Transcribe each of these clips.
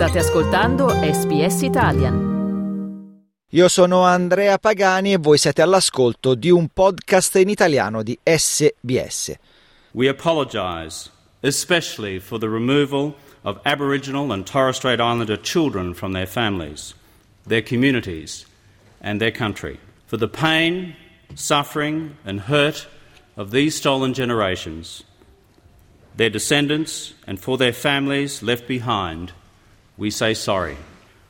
State ascoltando SBS Italian. Io sono Andrea Pagani e voi siete all'ascolto di un podcast in italiano di SBS. We apologise, especially for the removal of Aboriginal and Torres Strait Islander children from their families, their communities, and their country, for the pain, suffering, and hurt of these stolen generations, their descendants, and for their families left behind we say sorry.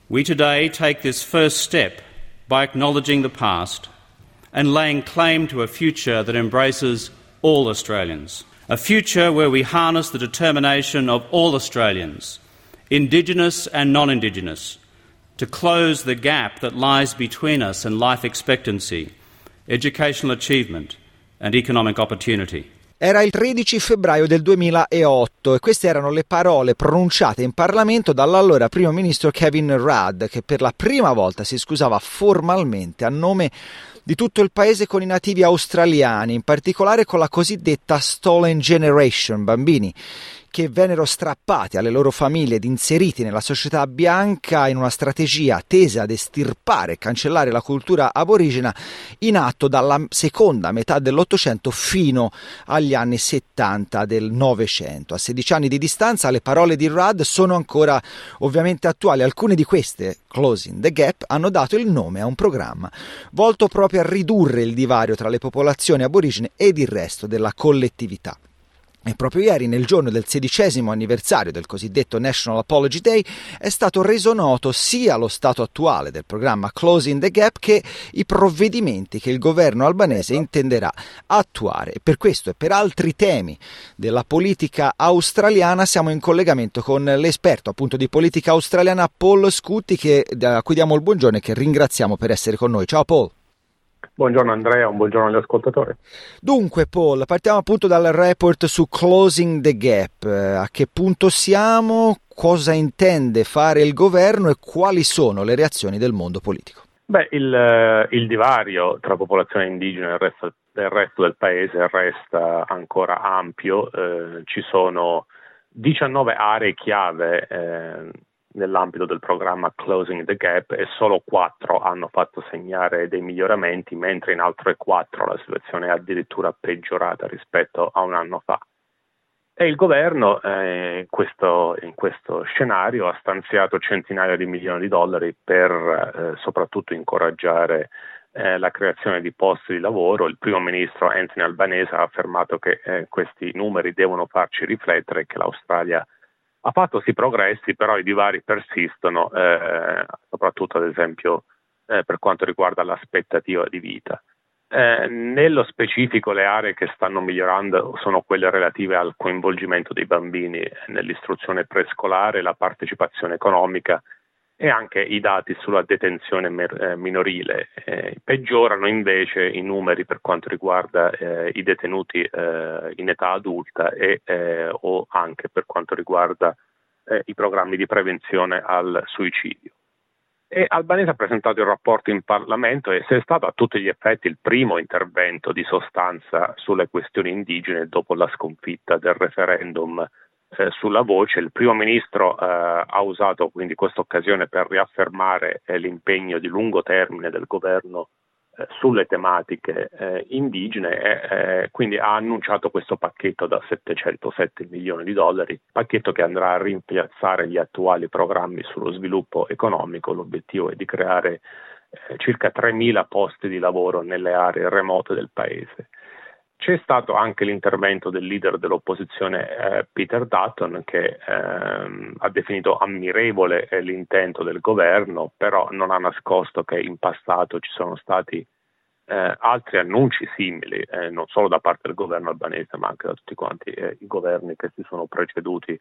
We today take this first step by acknowledging the past and laying claim to a future that embraces all Australians. A future where we harness the determination of all Australians, Indigenous and non Indigenous, to close the gap that lies between us and life expectancy, educational achievement, and economic opportunity. Era il 13 febbraio del 2008 e queste erano le parole pronunciate in Parlamento dall'allora primo ministro Kevin Rudd, che per la prima volta si scusava formalmente a nome di tutto il paese con i nativi australiani, in particolare con la cosiddetta Stolen Generation, bambini che vennero strappati alle loro famiglie ed inseriti nella società bianca in una strategia tesa ad estirpare e cancellare la cultura aborigena in atto dalla seconda metà dell'Ottocento fino agli anni 70 del Novecento. A 16 anni di distanza le parole di Rudd sono ancora ovviamente attuali. Alcune di queste, Closing the Gap, hanno dato il nome a un programma volto proprio a ridurre il divario tra le popolazioni aborigene ed il resto della collettività. E proprio ieri, nel giorno del sedicesimo anniversario del cosiddetto National Apology Day, è stato reso noto sia lo stato attuale del programma Closing the Gap che i provvedimenti che il governo albanese intenderà attuare. Per questo e per altri temi della politica australiana siamo in collegamento con l'esperto appunto di politica australiana Paul Scutti, che, a cui diamo il buongiorno e che ringraziamo per essere con noi. Ciao Paul. Buongiorno Andrea, un buongiorno agli ascoltatori. Dunque Paul, partiamo appunto dal report su Closing the Gap. A che punto siamo? Cosa intende fare il governo e quali sono le reazioni del mondo politico? Beh, il, il divario tra popolazione indigena e il resto, del resto del paese resta ancora ampio. Eh, ci sono 19 aree chiave eh, nell'ambito del programma Closing the Gap e solo quattro hanno fatto segnare dei miglioramenti, mentre in altre quattro la situazione è addirittura peggiorata rispetto a un anno fa. E il governo eh, in, questo, in, questo, scenario ha stanziato centinaia di milioni di dollari per eh, soprattutto incoraggiare eh, la creazione di posti di lavoro. Il primo ministro Anthony Albanese ha affermato che eh, questi numeri devono farci riflettere che l'Australia ha fatto sì progressi, però i divari persistono, eh, soprattutto ad esempio eh, per quanto riguarda l'aspettativa di vita. Eh, nello specifico le aree che stanno migliorando sono quelle relative al coinvolgimento dei bambini nell'istruzione prescolare, la partecipazione economica e anche i dati sulla detenzione mer- eh, minorile. Eh, peggiorano invece i numeri per quanto riguarda eh, i detenuti eh, in età adulta e, eh, o anche per quanto riguarda eh, i programmi di prevenzione al suicidio. E Albanese ha presentato il rapporto in Parlamento e se è stato a tutti gli effetti il primo intervento di sostanza sulle questioni indigene dopo la sconfitta del referendum eh, sulla voce. Il primo ministro eh, ha usato quindi questa occasione per riaffermare eh, l'impegno di lungo termine del governo eh, sulle tematiche eh, indigene e quindi ha annunciato questo pacchetto da 707 milioni di dollari, pacchetto che andrà a rimpiazzare gli attuali programmi sullo sviluppo economico. L'obiettivo è di creare circa 3.000 posti di lavoro nelle aree remote del paese. C'è stato anche l'intervento del leader dell'opposizione eh, Peter Dutton che ehm, ha definito ammirevole eh, l'intento del governo, però non ha nascosto che in passato ci sono stati eh, altri annunci simili, eh, non solo da parte del governo albanese, ma anche da tutti quanti eh, i governi che si sono preceduti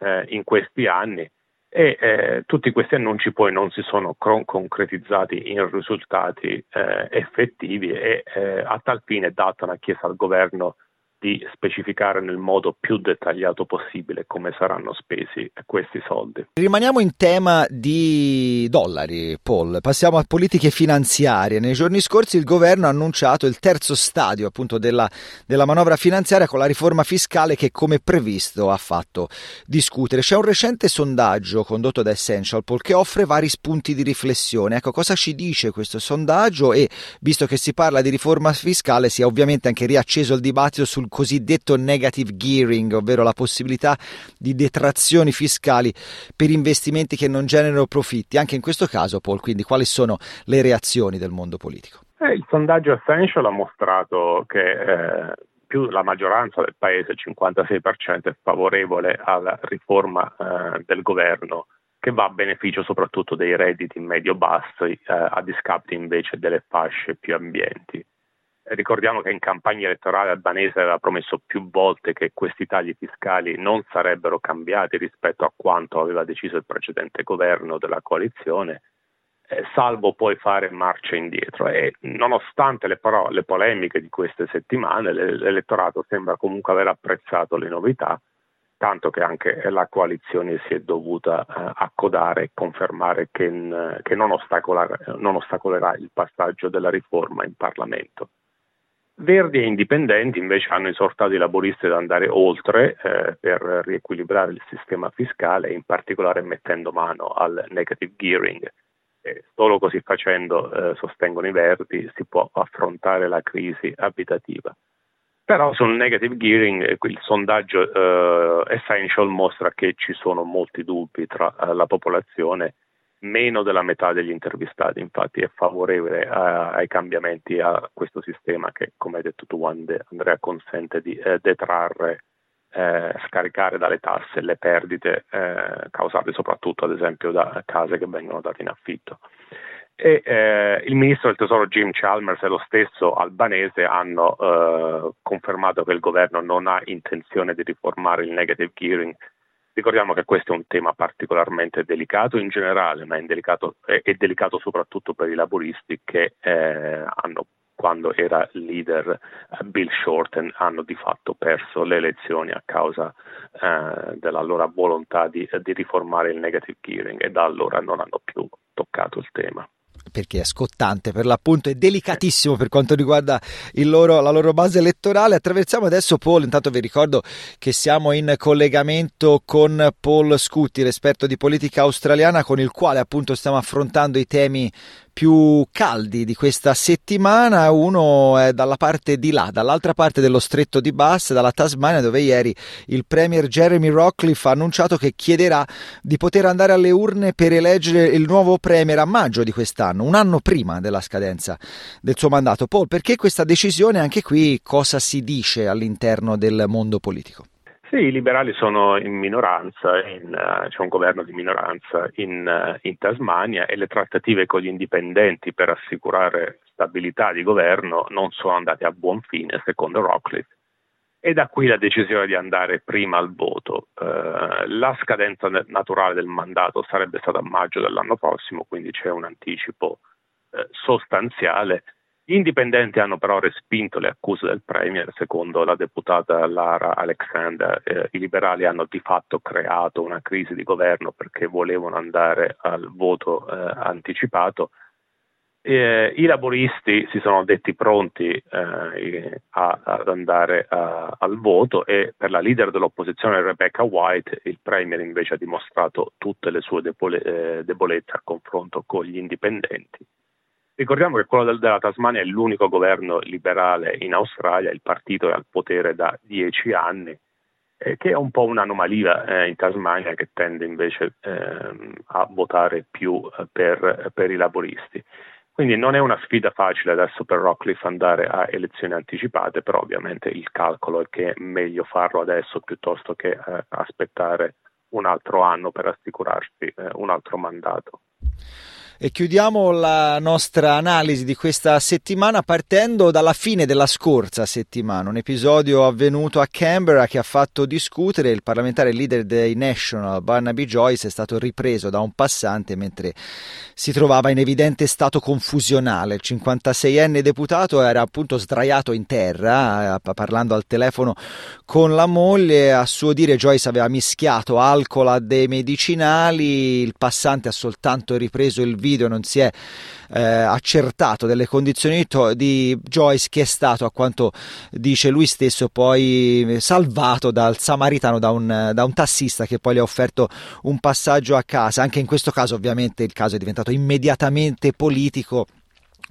eh, in questi anni e eh, tutti questi annunci poi non si sono con- concretizzati in risultati eh, effettivi e eh, a tal fine Dutton ha chiesto al governo di specificare nel modo più dettagliato possibile come saranno spesi questi soldi. Rimaniamo in tema di dollari, Paul. Passiamo a politiche finanziarie. Nei giorni scorsi il governo ha annunciato il terzo stadio appunto della, della manovra finanziaria con la riforma fiscale che come previsto ha fatto discutere. C'è un recente sondaggio condotto da Essential Paul che offre vari spunti di riflessione. Ecco, cosa ci dice questo sondaggio e visto che si parla di riforma fiscale si è ovviamente anche riacceso il dibattito sul cosiddetto negative gearing, ovvero la possibilità di detrazioni fiscali per investimenti che non generano profitti. Anche in questo caso, Paul, quindi quali sono le reazioni del mondo politico? Eh, il sondaggio Essential ha mostrato che eh, più la maggioranza del paese, il 56%, è favorevole alla riforma eh, del governo che va a beneficio soprattutto dei redditi medio-bassi eh, a discapito invece delle fasce più ambienti. Ricordiamo che in campagna elettorale albanese aveva promesso più volte che questi tagli fiscali non sarebbero cambiati rispetto a quanto aveva deciso il precedente governo della coalizione, eh, salvo poi fare marcia indietro. E nonostante le, parole, le polemiche di queste settimane, l'elettorato sembra comunque aver apprezzato le novità, tanto che anche la coalizione si è dovuta eh, accodare e confermare che, che non, non ostacolerà il passaggio della riforma in Parlamento. Verdi e indipendenti invece hanno esortato i laboristi ad andare oltre eh, per riequilibrare il sistema fiscale, in particolare mettendo mano al negative gearing. E solo così facendo, eh, sostengono i Verdi, si può affrontare la crisi abitativa. Però sul negative gearing eh, il sondaggio eh, Essential mostra che ci sono molti dubbi tra eh, la popolazione meno della metà degli intervistati infatti è favorevole a, ai cambiamenti a questo sistema che come hai detto tu Andrea consente di eh, detrarre eh, scaricare dalle tasse le perdite eh, causate soprattutto ad esempio da case che vengono date in affitto. E eh, il ministro del tesoro Jim Chalmers e lo stesso albanese hanno eh, confermato che il governo non ha intenzione di riformare il negative gearing Ricordiamo che questo è un tema particolarmente delicato in generale, ma è delicato, è, delicato soprattutto per i laboristi che eh, hanno quando era leader eh, Bill Shorten hanno di fatto perso le elezioni a causa eh, della loro volontà di, di riformare il negative gearing e da allora non hanno più toccato il tema perché è scottante per l'appunto, è delicatissimo per quanto riguarda loro, la loro base elettorale. Attraversiamo adesso Paul, intanto vi ricordo che siamo in collegamento con Paul Scutti, l'esperto di politica australiana con il quale appunto stiamo affrontando i temi più caldi di questa settimana. Uno è dalla parte di là, dall'altra parte dello stretto di Bass, dalla Tasmania, dove ieri il premier Jeremy Rockcliffe ha annunciato che chiederà di poter andare alle urne per eleggere il nuovo premier a maggio di quest'anno, un anno prima della scadenza del suo mandato. Paul, perché questa decisione? Anche qui cosa si dice all'interno del mondo politico? Sì, i liberali sono in minoranza, in, uh, c'è un governo di minoranza in, uh, in, Tasmania e le trattative con gli indipendenti per assicurare stabilità di governo non sono andate a buon fine, secondo Rockcliffe. E da qui la decisione di andare prima al voto. Uh, la scadenza naturale del mandato sarebbe stata a maggio dell'anno prossimo, quindi c'è un anticipo sostanziale gli indipendenti hanno però respinto le accuse del Premier, secondo la deputata Lara Alexander. Eh, I liberali hanno di fatto creato una crisi di governo perché volevano andare al voto eh, anticipato. Eh, I laboristi si sono detti pronti eh, a, ad andare a, al voto e per la leader dell'opposizione Rebecca White il Premier invece ha dimostrato tutte le sue debole, eh, debolezze a confronto con gli indipendenti Ricordiamo che quello del, della Tasmania è l'unico governo liberale in Australia, il partito è al potere da dieci anni, eh, che è un po' un'anomalia eh, in Tasmania che tende invece eh, a votare più eh, per, per, i laboristi. Quindi non è una sfida facile adesso per Rockcliffe andare a elezioni anticipate, però ovviamente il calcolo è che è meglio farlo adesso piuttosto che eh, aspettare un altro anno per assicurarsi eh, un altro mandato. E chiudiamo la nostra analisi di questa settimana partendo dalla fine della scorsa settimana, un episodio avvenuto a Canberra che ha fatto discutere il parlamentare leader dei National, Barnaby Joyce, è stato ripreso da un passante mentre si trovava in evidente stato confusionale. Il 56enne deputato era appunto sdraiato in terra, eh, parlando al telefono con la moglie. A suo dire Joyce aveva mischiato alcol a dei medicinali, il passante ha soltanto ripreso il video video non si è eh, accertato delle condizioni di Joyce che è stato a quanto dice lui stesso poi salvato dal samaritano da un, da un tassista che poi gli ha offerto un passaggio a casa. Anche in questo caso ovviamente il caso è diventato immediatamente politico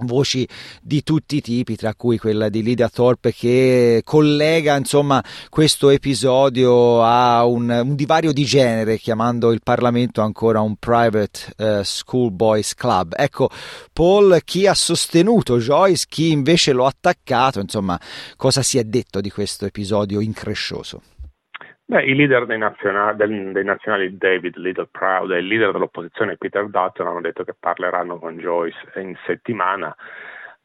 voci di tutti i tipi, tra cui quella di Lydia Thorpe che collega insomma questo episodio a un, un divario di genere chiamando il Parlamento ancora un private uh, school boys club. Ecco, Paul chi ha sostenuto Joyce, chi invece lo ha attaccato, insomma, cosa si è detto di questo episodio increscioso? Beh, i leader dei nazionali, dei nazionali David Little Proud e il leader dell'opposizione Peter Dutton hanno detto che parleranno con Joyce in settimana.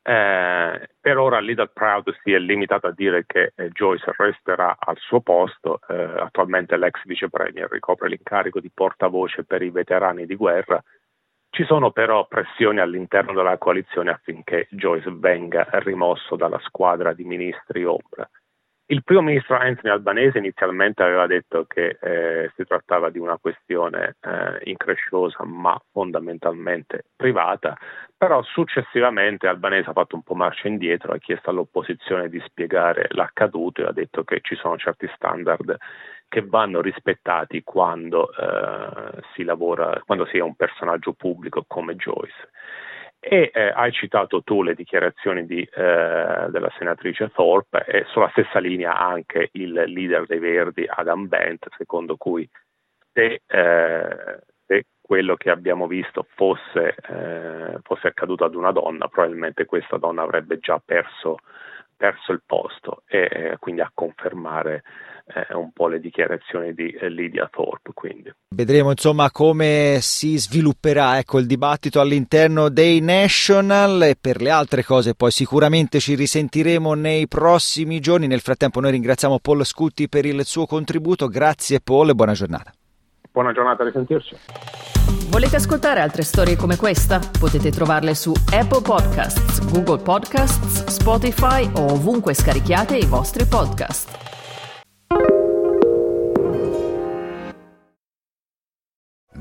Eh, per ora Little Proud si è limitato a dire che eh, Joyce resterà al suo posto. Eh, attualmente l'ex vice premier ricopre l'incarico di portavoce per i veterani di guerra. Ci sono però pressioni all'interno della coalizione affinché Joyce venga rimosso dalla squadra di ministri ombra. Il primo ministro Anthony Albanese inizialmente aveva detto che eh, si trattava di una questione eh, incresciosa ma fondamentalmente privata, però successivamente Albanese ha fatto un po' marcia indietro, ha chiesto all'opposizione di spiegare l'accaduto e ha detto che ci sono certi standard che vanno rispettati quando eh, si lavora, quando si è un personaggio pubblico come Joyce. E eh, hai citato tu le dichiarazioni di, eh, della senatrice Thorpe e sulla stessa linea anche il leader dei Verdi Adam Bent, secondo cui se, eh, se quello che abbiamo visto fosse, eh, fosse, accaduto ad una donna, probabilmente questa donna avrebbe già perso, perso il posto e eh, quindi a confermare eh, un po' le dichiarazioni di eh, Lydia Thorpe. Quindi. Vedremo insomma come si svilupperà ecco, il dibattito all'interno dei National e per le altre cose poi sicuramente ci risentiremo nei prossimi giorni. Nel frattempo noi ringraziamo Paul Scutti per il suo contributo. Grazie Paul e buona giornata. Buona giornata, a risentirci. Volete ascoltare altre storie come questa? Potete trovarle su Apple Podcasts, Google Podcasts, Spotify o ovunque scarichiate i vostri podcast.